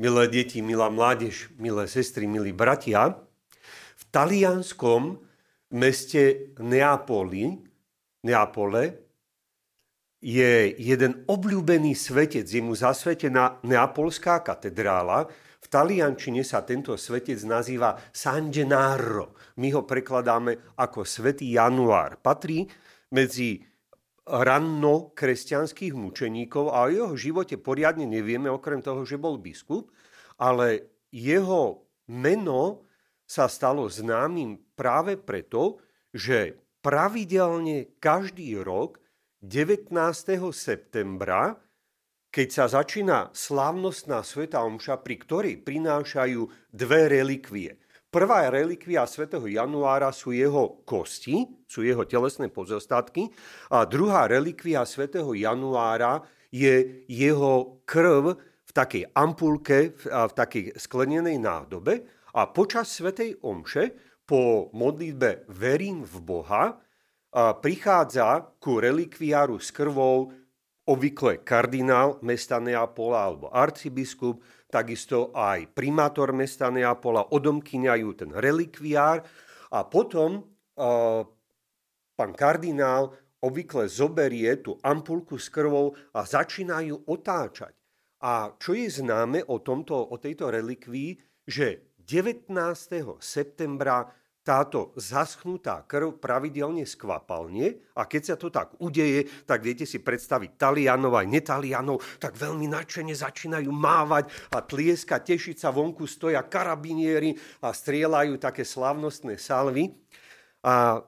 milé deti, milá mládež, milé sestry, milí bratia, v talianskom meste Neapoli, Neapole je jeden obľúbený svetec, je mu zasvetená Neapolská katedrála. V taliančine sa tento svetec nazýva San Gennaro. My ho prekladáme ako Svetý Január. Patrí medzi ranno kresťanských mučeníkov a o jeho živote poriadne nevieme, okrem toho, že bol biskup, ale jeho meno sa stalo známym práve preto, že pravidelne každý rok 19. septembra, keď sa začína slávnostná sveta omša, pri ktorej prinášajú dve relikvie – Prvá relikvia svätého Januára sú jeho kosti, sú jeho telesné pozostatky a druhá relikvia svätého Januára je jeho krv v takej ampulke, v takej sklenenej nádobe a počas svätej omše po modlitbe Verím v Boha prichádza ku relikviáru s krvou obvykle kardinál mesta Neapola alebo arcibiskup, takisto aj primátor mesta Neapola odomkyňajú ten relikviár a potom uh, pán kardinál obvykle zoberie tú ampulku s krvou a začínajú otáčať. A čo je známe o, tomto, o tejto relikvii, že 19. septembra táto zaschnutá krv pravidelne skvapalne a keď sa to tak udeje, tak viete si predstaviť Talianov aj netalianov, tak veľmi nadšene začínajú mávať a tlieska, tešiť sa, vonku stoja karabinieri a strieľajú také slavnostné salvy. A e,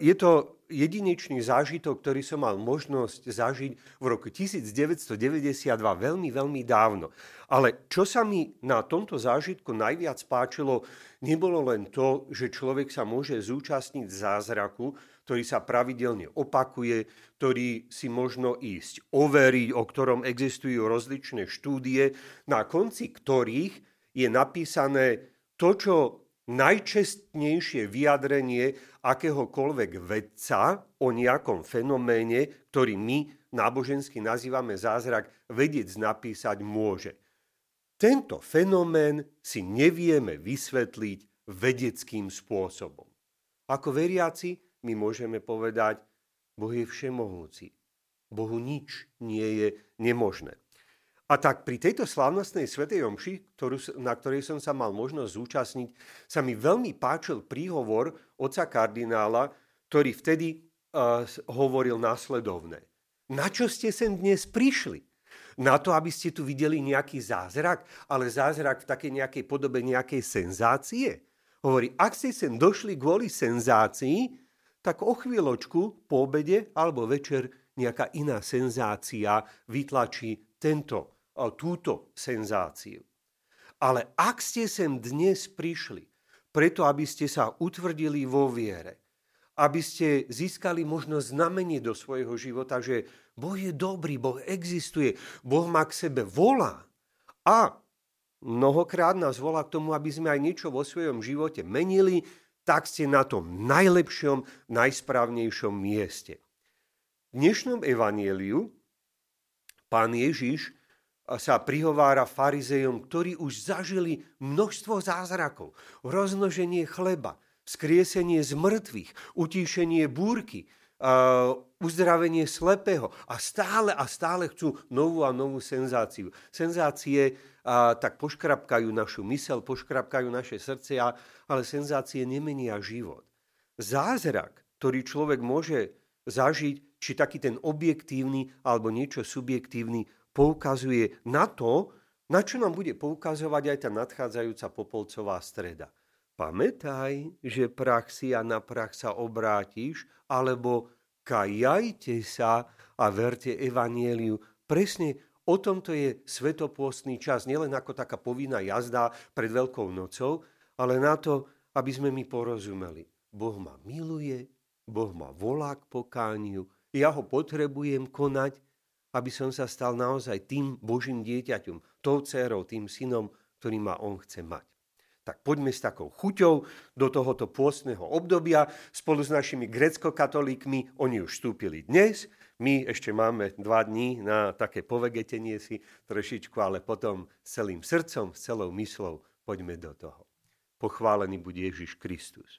je to jedinečný zážitok, ktorý som mal možnosť zažiť v roku 1992 veľmi, veľmi dávno. Ale čo sa mi na tomto zážitku najviac páčilo, nebolo len to, že človek sa môže zúčastniť zázraku, ktorý sa pravidelne opakuje, ktorý si možno ísť overiť, o ktorom existujú rozličné štúdie, na konci ktorých je napísané to, čo najčestnejšie vyjadrenie akéhokoľvek vedca o nejakom fenoméne, ktorý my nábožensky nazývame zázrak, vedec napísať môže. Tento fenomén si nevieme vysvetliť vedeckým spôsobom. Ako veriaci my môžeme povedať, Boh je všemohúci. Bohu nič nie je nemožné. A tak pri tejto slávnostnej svetej omši, ktorú, na ktorej som sa mal možnosť zúčastniť, sa mi veľmi páčil príhovor oca kardinála, ktorý vtedy uh, hovoril následovné. Na čo ste sem dnes prišli? Na to, aby ste tu videli nejaký zázrak, ale zázrak v takej nejakej podobe nejakej senzácie? Hovorí, ak ste sem došli kvôli senzácii, tak o chvíľočku po obede alebo večer nejaká iná senzácia vytlačí tento túto senzáciu. Ale ak ste sem dnes prišli, preto aby ste sa utvrdili vo viere, aby ste získali možnosť znamenie do svojho života, že Boh je dobrý, Boh existuje, Boh ma k sebe volá a mnohokrát nás volá k tomu, aby sme aj niečo vo svojom živote menili, tak ste na tom najlepšom, najsprávnejšom mieste. V dnešnom evanieliu pán Ježiš sa prihovára farizejom, ktorí už zažili množstvo zázrakov. Roznoženie chleba, skriesenie z mŕtvych, utíšenie búrky, uzdravenie slepého a stále a stále chcú novú a novú senzáciu. Senzácie tak poškrapkajú našu mysel, poškrapkajú naše srdcia, ale senzácie nemenia život. Zázrak, ktorý človek môže zažiť, či taký ten objektívny alebo niečo subjektívny, poukazuje na to, na čo nám bude poukazovať aj tá nadchádzajúca popolcová streda. Pamätaj, že prach si a na prach sa obrátiš, alebo kajajte sa a verte evanieliu. Presne o tomto je svetopôstný čas, nielen ako taká povinná jazda pred Veľkou nocou, ale na to, aby sme mi porozumeli. Boh ma miluje, Boh ma volá k pokániu, ja ho potrebujem konať aby som sa stal naozaj tým Božím dieťaťom, tou dcerou, tým synom, ktorý ma on chce mať. Tak poďme s takou chuťou do tohoto pôstneho obdobia spolu s našimi grecko-katolíkmi. Oni už vstúpili dnes, My ešte máme dva dní na také povegetenie si trošičku, ale potom s celým srdcom, s celou myslou poďme do toho. Pochválený bude Ježiš Kristus.